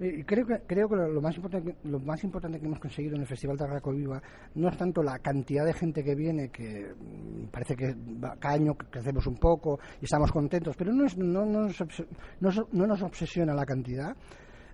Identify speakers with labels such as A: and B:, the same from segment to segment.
A: Eh, creo que, creo que lo más, importante, lo más importante que hemos conseguido en el Festival de Arraco Viva no es tanto la cantidad de gente que viene, que mm, parece que cada año crecemos un poco y estamos contentos, pero no, es, no, no, nos, no, nos obsesiona la cantidad.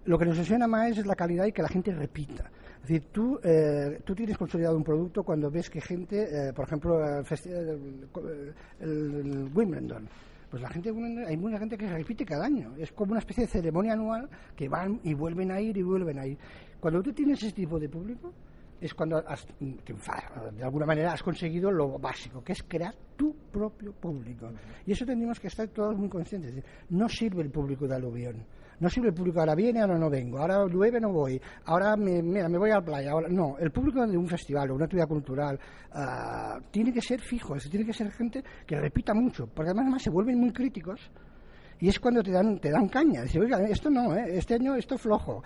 A: Lo que nos obsesiona más es la calidad y que la gente repita. Es decir, tú, eh, tú tienes consolidado un producto cuando ves que gente, eh, por ejemplo, el, el Wimbledon, pues la gente, hay mucha gente que repite cada año. Es como una especie de ceremonia anual que van y vuelven a ir y vuelven a ir. Cuando tú tienes ese tipo de público, es cuando has, de alguna manera has conseguido lo básico, que es crear tu propio público. Y eso tendríamos que estar todos muy conscientes. No sirve el público de aluvión no sirve el público, ahora viene, ahora no vengo, ahora llueve, no voy, ahora me, mira, me voy a la playa. Ahora, no, el público de un festival o una actividad cultural uh, tiene que ser fijo, tiene que ser gente que repita mucho, porque además, además se vuelven muy críticos y es cuando te dan, te dan caña. Dice, oiga, esto no, ¿eh? este año esto flojo.